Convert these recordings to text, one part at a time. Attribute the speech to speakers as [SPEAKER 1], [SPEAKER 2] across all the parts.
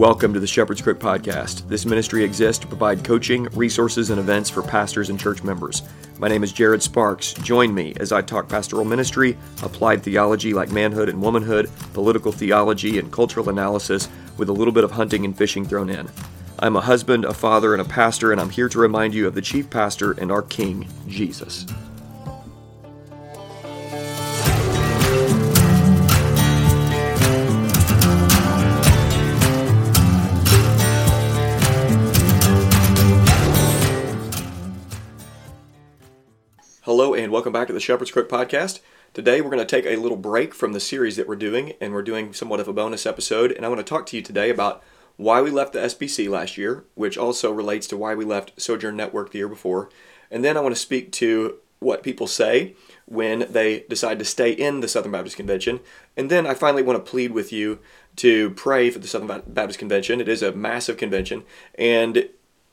[SPEAKER 1] Welcome to the Shepherd's Crook Podcast. This ministry exists to provide coaching, resources, and events for pastors and church members. My name is Jared Sparks. Join me as I talk pastoral ministry, applied theology like manhood and womanhood, political theology, and cultural analysis with a little bit of hunting and fishing thrown in. I'm a husband, a father, and a pastor, and I'm here to remind you of the chief pastor and our King, Jesus. Welcome back to the Shepherd's Crook podcast. Today, we're going to take a little break from the series that we're doing, and we're doing somewhat of a bonus episode. And I want to talk to you today about why we left the SBC last year, which also relates to why we left Sojourn Network the year before. And then I want to speak to what people say when they decide to stay in the Southern Baptist Convention. And then I finally want to plead with you to pray for the Southern Baptist Convention. It is a massive convention. And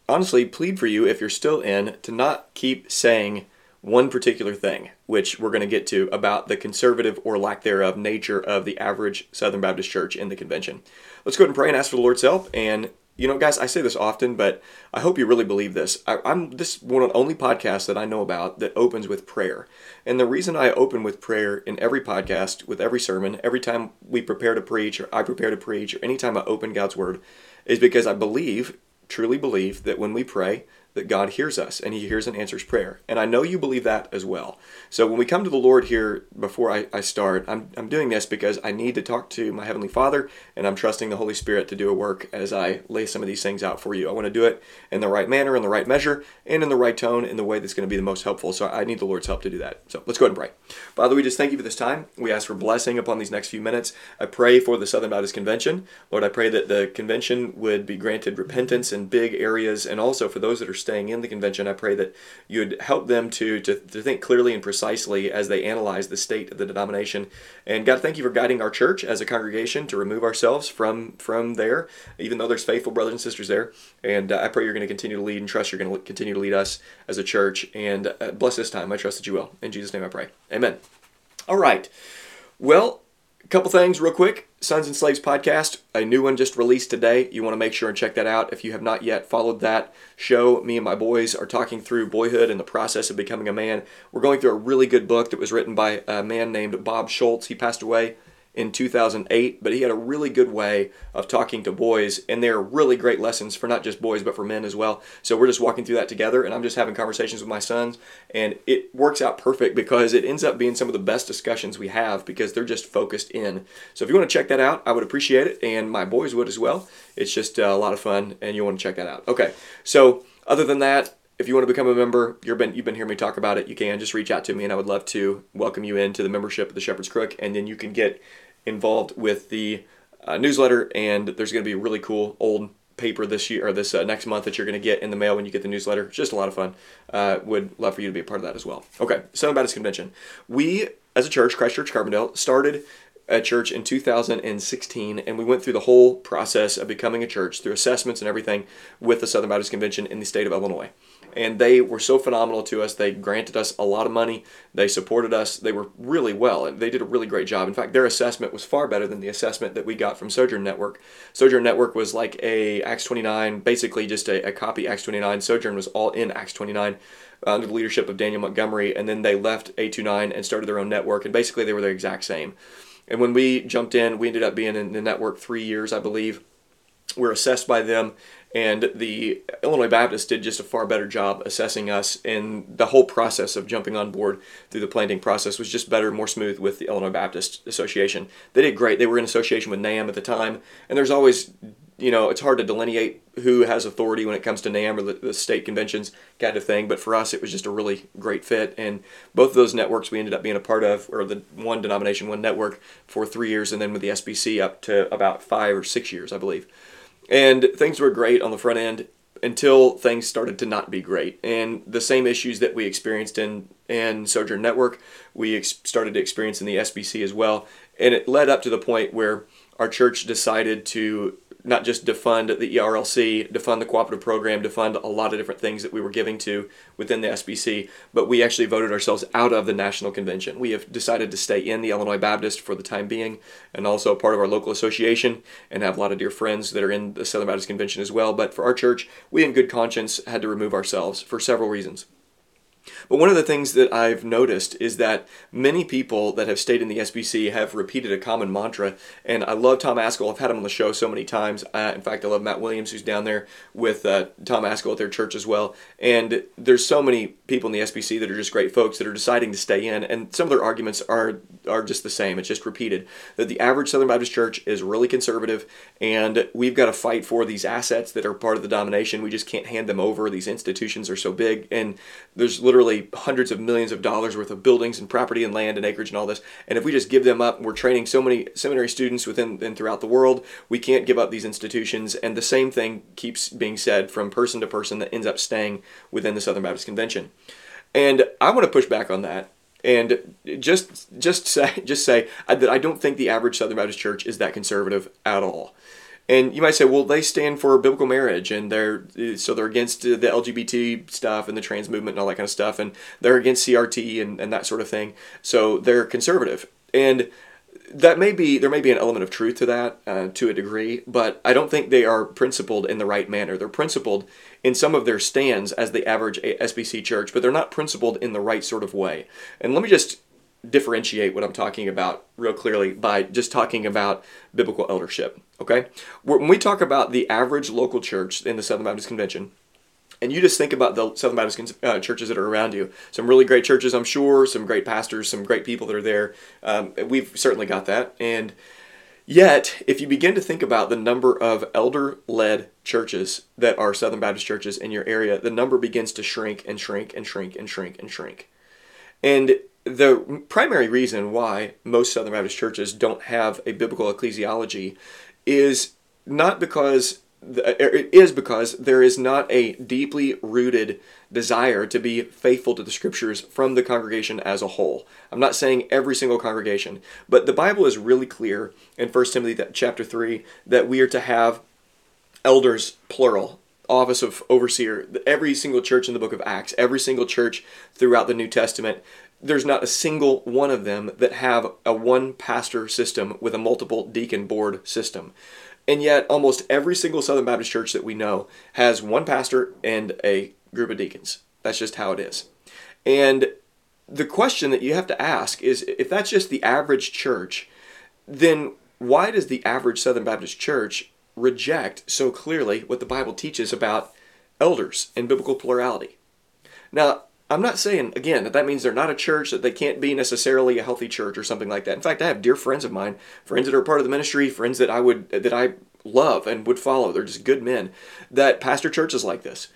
[SPEAKER 1] honestly, plead for you, if you're still in, to not keep saying one particular thing, which we're going to get to about the conservative or lack thereof nature of the average Southern Baptist church in the convention. Let's go ahead and pray and ask for the Lord's help. And you know, guys, I say this often, but I hope you really believe this. I, am this one of the only podcasts that I know about that opens with prayer. And the reason I open with prayer in every podcast, with every sermon, every time we prepare to preach, or I prepare to preach, or anytime I open God's Word, is because I believe, truly believe, that when we pray, that God hears us and He hears and answers prayer. And I know you believe that as well. So when we come to the Lord here before I, I start, I'm, I'm doing this because I need to talk to my Heavenly Father and I'm trusting the Holy Spirit to do a work as I lay some of these things out for you. I want to do it in the right manner, in the right measure, and in the right tone, in the way that's going to be the most helpful. So I need the Lord's help to do that. So let's go ahead and pray. Father, we just thank you for this time. We ask for blessing upon these next few minutes. I pray for the Southern Baptist Convention. Lord, I pray that the convention would be granted repentance in big areas and also for those that are staying in the convention, I pray that you'd help them to, to, to think clearly and precisely as they analyze the state of the denomination. And God, thank you for guiding our church as a congregation to remove ourselves from from there, even though there's faithful brothers and sisters there. And uh, I pray you're going to continue to lead and trust you're going to continue to lead us as a church. And uh, bless this time. I trust that you will. In Jesus' name I pray. Amen. All right. Well, a couple things real quick. Sons and Slaves podcast, a new one just released today. You want to make sure and check that out if you have not yet followed that show. Me and my boys are talking through boyhood and the process of becoming a man. We're going through a really good book that was written by a man named Bob Schultz. He passed away in 2008, but he had a really good way of talking to boys, and they're really great lessons for not just boys, but for men as well. So we're just walking through that together, and I'm just having conversations with my sons, and it works out perfect because it ends up being some of the best discussions we have because they're just focused in. So if you want to check that out, I would appreciate it, and my boys would as well. It's just uh, a lot of fun, and you want to check that out. Okay, so other than that, if you want to become a member, you've been you've been hearing me talk about it. You can just reach out to me, and I would love to welcome you into the membership of the Shepherd's Crook, and then you can get involved with the uh, newsletter, and there's going to be a really cool old paper this year or this uh, next month that you're going to get in the mail when you get the newsletter. It's just a lot of fun. Uh, would love for you to be a part of that as well. Okay, Southern Baptist Convention. We, as a church, Christ Church Carbondale, started a church in 2016, and we went through the whole process of becoming a church through assessments and everything with the Southern Baptist Convention in the state of Illinois and they were so phenomenal to us. They granted us a lot of money. They supported us. They were really well, and they did a really great job. In fact, their assessment was far better than the assessment that we got from Sojourn Network. Sojourn Network was like a Acts 29, basically just a, a copy Acts 29. Sojourn was all in Acts 29 uh, under the leadership of Daniel Montgomery, and then they left A29 and started their own network, and basically they were the exact same. And when we jumped in, we ended up being in the network three years, I believe. We're assessed by them, and the Illinois Baptists did just a far better job assessing us, and the whole process of jumping on board through the planting process was just better, more smooth with the Illinois Baptist Association. They did great. They were in association with NAM at the time, and there's always, you know, it's hard to delineate who has authority when it comes to NAM or the, the state conventions kind of thing. But for us, it was just a really great fit, and both of those networks we ended up being a part of, or the one denomination, one network, for three years, and then with the SBC up to about five or six years, I believe. And things were great on the front end until things started to not be great. And the same issues that we experienced in, in Sojourn Network, we ex- started to experience in the SBC as well. And it led up to the point where our church decided to not just defund the ERLC, defund the cooperative program, defund a lot of different things that we were giving to within the SBC, but we actually voted ourselves out of the national convention. We have decided to stay in the Illinois Baptist for the time being, and also part of our local association, and have a lot of dear friends that are in the Southern Baptist Convention as well. But for our church, we in good conscience had to remove ourselves for several reasons. But one of the things that I've noticed is that many people that have stayed in the SBC have repeated a common mantra. And I love Tom Ascol. I've had him on the show so many times. Uh, in fact, I love Matt Williams, who's down there with uh, Tom Ascol at their church as well. And there's so many people in the SBC that are just great folks that are deciding to stay in. And some of their arguments are, are just the same. It's just repeated that the average Southern Baptist church is really conservative. And we've got to fight for these assets that are part of the domination. We just can't hand them over. These institutions are so big. And there's literally hundreds of millions of dollars worth of buildings and property and land and acreage and all this. And if we just give them up, we're training so many seminary students within and throughout the world, we can't give up these institutions. And the same thing keeps being said from person to person that ends up staying within the Southern Baptist Convention. And I want to push back on that and just just say just say that I don't think the average Southern Baptist church is that conservative at all. And you might say, well, they stand for biblical marriage, and they're so they're against the LGBT stuff and the trans movement and all that kind of stuff, and they're against CRT and, and that sort of thing. So they're conservative, and that may be there may be an element of truth to that uh, to a degree, but I don't think they are principled in the right manner. They're principled in some of their stands as the average SBC church, but they're not principled in the right sort of way. And let me just differentiate what I'm talking about real clearly by just talking about biblical eldership. Okay? When we talk about the average local church in the Southern Baptist Convention, and you just think about the Southern Baptist uh, churches that are around you. Some really great churches, I'm sure, some great pastors, some great people that are there. Um, we've certainly got that. And yet, if you begin to think about the number of elder led churches that are Southern Baptist churches in your area, the number begins to shrink and shrink and shrink and shrink and shrink. And the primary reason why most Southern Baptist churches don't have a biblical ecclesiology is not because uh, it is because there is not a deeply rooted desire to be faithful to the scriptures from the congregation as a whole. I'm not saying every single congregation, but the Bible is really clear in 1 Timothy chapter 3 that we are to have elders plural office of overseer every single church in the book of acts every single church throughout the new testament there's not a single one of them that have a one pastor system with a multiple deacon board system. And yet, almost every single Southern Baptist church that we know has one pastor and a group of deacons. That's just how it is. And the question that you have to ask is if that's just the average church, then why does the average Southern Baptist church reject so clearly what the Bible teaches about elders and biblical plurality? Now, I'm not saying again that that means they're not a church that they can't be necessarily a healthy church or something like that. In fact, I have dear friends of mine, friends that are part of the ministry, friends that I would that I love and would follow. They're just good men that pastor churches like this.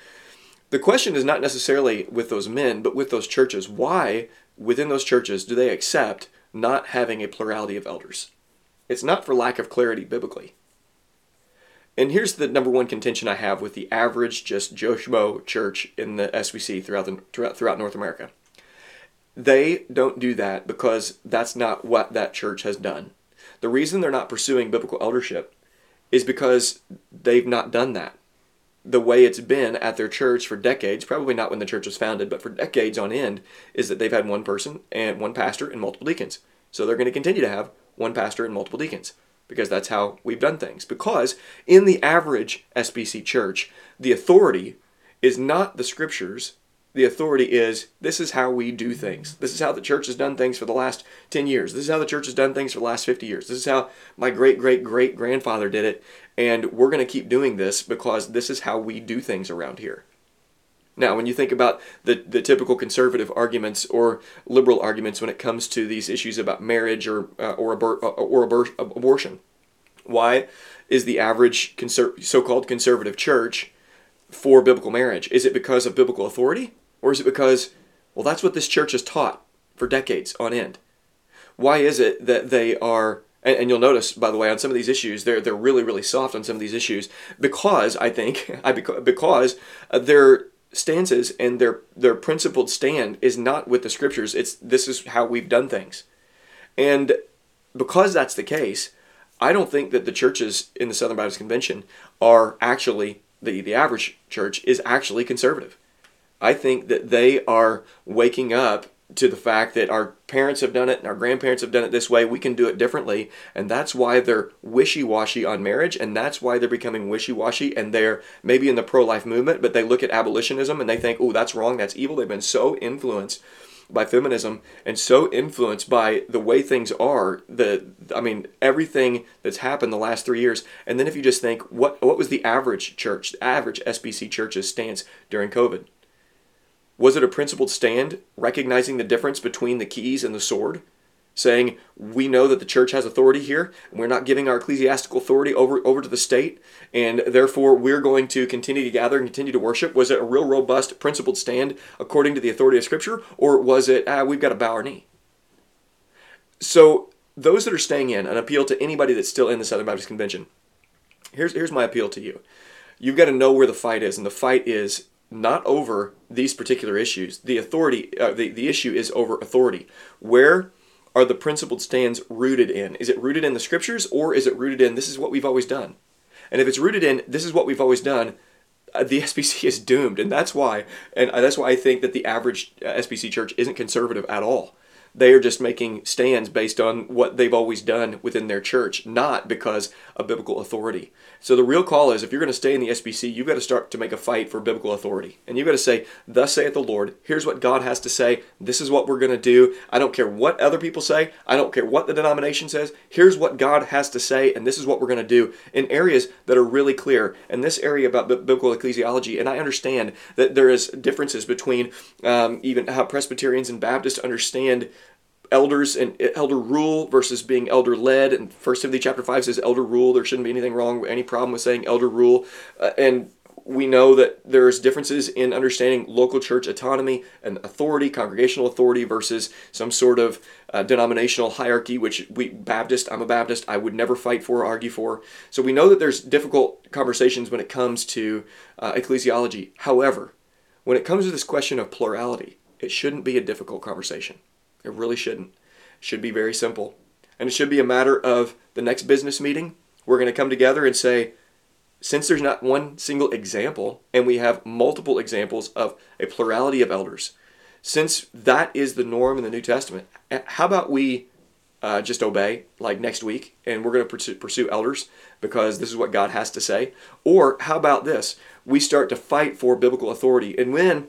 [SPEAKER 1] The question is not necessarily with those men, but with those churches. Why within those churches do they accept not having a plurality of elders? It's not for lack of clarity biblically. And here's the number one contention I have with the average just Joe Schmo church in the SBC throughout, the, throughout, throughout North America. They don't do that because that's not what that church has done. The reason they're not pursuing biblical eldership is because they've not done that. The way it's been at their church for decades, probably not when the church was founded, but for decades on end, is that they've had one person and one pastor and multiple deacons. So they're going to continue to have one pastor and multiple deacons because that's how we've done things. Because in the average SBC church, the authority is not the scriptures. The authority is this is how we do things. This is how the church has done things for the last 10 years. This is how the church has done things for the last 50 years. This is how my great great great grandfather did it. And we're going to keep doing this because this is how we do things around here. Now, when you think about the, the typical conservative arguments or liberal arguments when it comes to these issues about marriage or, uh, or, abor- uh, or abor- abortion, why is the average conser- so called conservative church for biblical marriage? Is it because of biblical authority? Or is it because, well, that's what this church has taught for decades on end? Why is it that they are and, and, you'll notice, by the way, on some of these issues, they're they're really really soft on some of these issues because I think I because uh, they're stances and their their principled stand is not with the scriptures. It's this is how we've done things. And because that's the case, I don't think that the churches in the Southern Baptist Convention are actually the the average church is actually conservative. I think that they are waking up to the fact that our parents have done it and our grandparents have done it this way. We can do it differently. And that's why they're wishy washy on marriage. And that's why they're becoming wishy washy. And they're maybe in the pro life movement, but they look at abolitionism and they think, oh, that's wrong. That's evil. They've been so influenced by feminism and so influenced by the way things are the i mean everything that's happened the last three years and then if you just think what what was the average church the average sbc church's stance during covid was it a principled stand, recognizing the difference between the keys and the sword? Saying, we know that the church has authority here, and we're not giving our ecclesiastical authority over, over to the state, and therefore we're going to continue to gather and continue to worship? Was it a real robust, principled stand according to the authority of Scripture, or was it, ah, we've got to bow our knee? So, those that are staying in, an appeal to anybody that's still in the Southern Baptist Convention, here's, here's my appeal to you. You've got to know where the fight is, and the fight is not over these particular issues. The authority, uh, the, the issue is over authority. Where are the principled stands rooted in? Is it rooted in the scriptures or is it rooted in this is what we've always done? And if it's rooted in this is what we've always done, uh, the SBC is doomed. And that's why, and that's why I think that the average uh, SBC church isn't conservative at all. They are just making stands based on what they've always done within their church, not because of biblical authority. So the real call is if you're going to stay in the SBC, you've got to start to make a fight for biblical authority. And you've got to say, Thus saith the Lord, here's what God has to say, this is what we're going to do. I don't care what other people say, I don't care what the denomination says. Here's what God has to say, and this is what we're going to do in areas that are really clear. And this area about biblical ecclesiology, and I understand that there is differences between um, even how Presbyterians and Baptists understand elders and elder rule versus being elder led. And First Timothy chapter five says elder rule. There shouldn't be anything wrong, any problem with saying elder rule. Uh, and we know that there's differences in understanding local church autonomy and authority, congregational authority versus some sort of uh, denominational hierarchy, which we Baptist, I'm a Baptist, I would never fight for or argue for. So we know that there's difficult conversations when it comes to uh, ecclesiology. However, when it comes to this question of plurality, it shouldn't be a difficult conversation. It really shouldn't. It should be very simple. And it should be a matter of the next business meeting, we're going to come together and say, since there's not one single example, and we have multiple examples of a plurality of elders, since that is the norm in the New Testament, how about we uh, just obey like next week and we're going to pursue, pursue elders because this is what God has to say? Or how about this? We start to fight for biblical authority. And when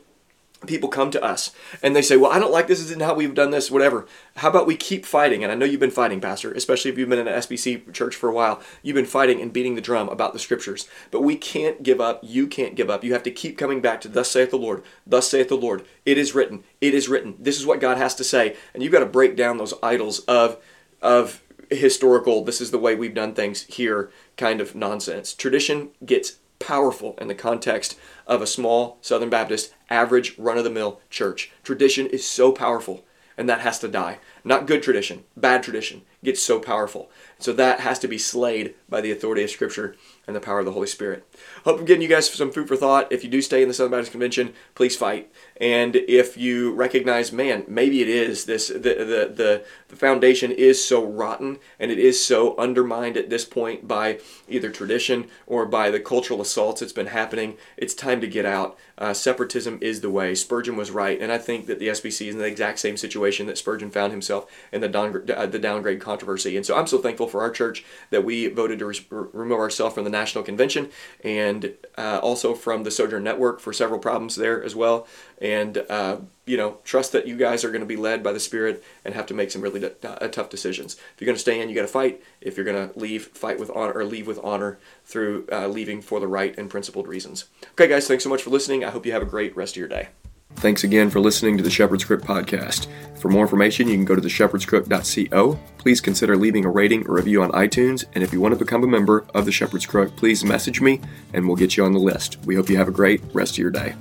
[SPEAKER 1] people come to us and they say, Well, I don't like this, isn't how we've done this, whatever. How about we keep fighting? And I know you've been fighting, Pastor, especially if you've been in an SBC church for a while. You've been fighting and beating the drum about the scriptures. But we can't give up. You can't give up. You have to keep coming back to, Thus saith the Lord, Thus saith the Lord. It is written. It is written. This is what God has to say. And you've got to break down those idols of, of historical, this is the way we've done things here kind of nonsense. Tradition gets powerful in the context of a small Southern Baptist, average, run of the mill church. Tradition is so powerful, and that has to die. Not good tradition, bad tradition gets so powerful. So that has to be slayed by the authority of Scripture and the power of the Holy Spirit. Hope I'm getting you guys some food for thought. If you do stay in the Southern Baptist Convention, please fight. And if you recognize, man, maybe it is this the the the, the foundation is so rotten and it is so undermined at this point by either tradition or by the cultural assaults that's been happening. It's time to get out. Uh, separatism is the way. Spurgeon was right, and I think that the SBC is in the exact same situation that Spurgeon found himself in the downgrade, uh, the downgrade controversy. And so I'm so thankful for our church that we voted to re- remove ourselves from the national convention and uh, also from the Sojourn Network for several problems there as well. And, uh, you know, trust that you guys are going to be led by the Spirit and have to make some really uh, tough decisions. If you're going to stay in, you got to fight. If you're going to leave, fight with honor or leave with honor through uh, leaving for the right and principled reasons. Okay, guys, thanks so much for listening. I hope you have a great rest of your day. Thanks again for listening to the Shepherd's Crook podcast. For more information, you can go to theshepherdscrook.co. Please consider leaving a rating or review on iTunes, and if you want to become a member of the Shepherd's Crook, please message me and we'll get you on the list. We hope you have a great rest of your day.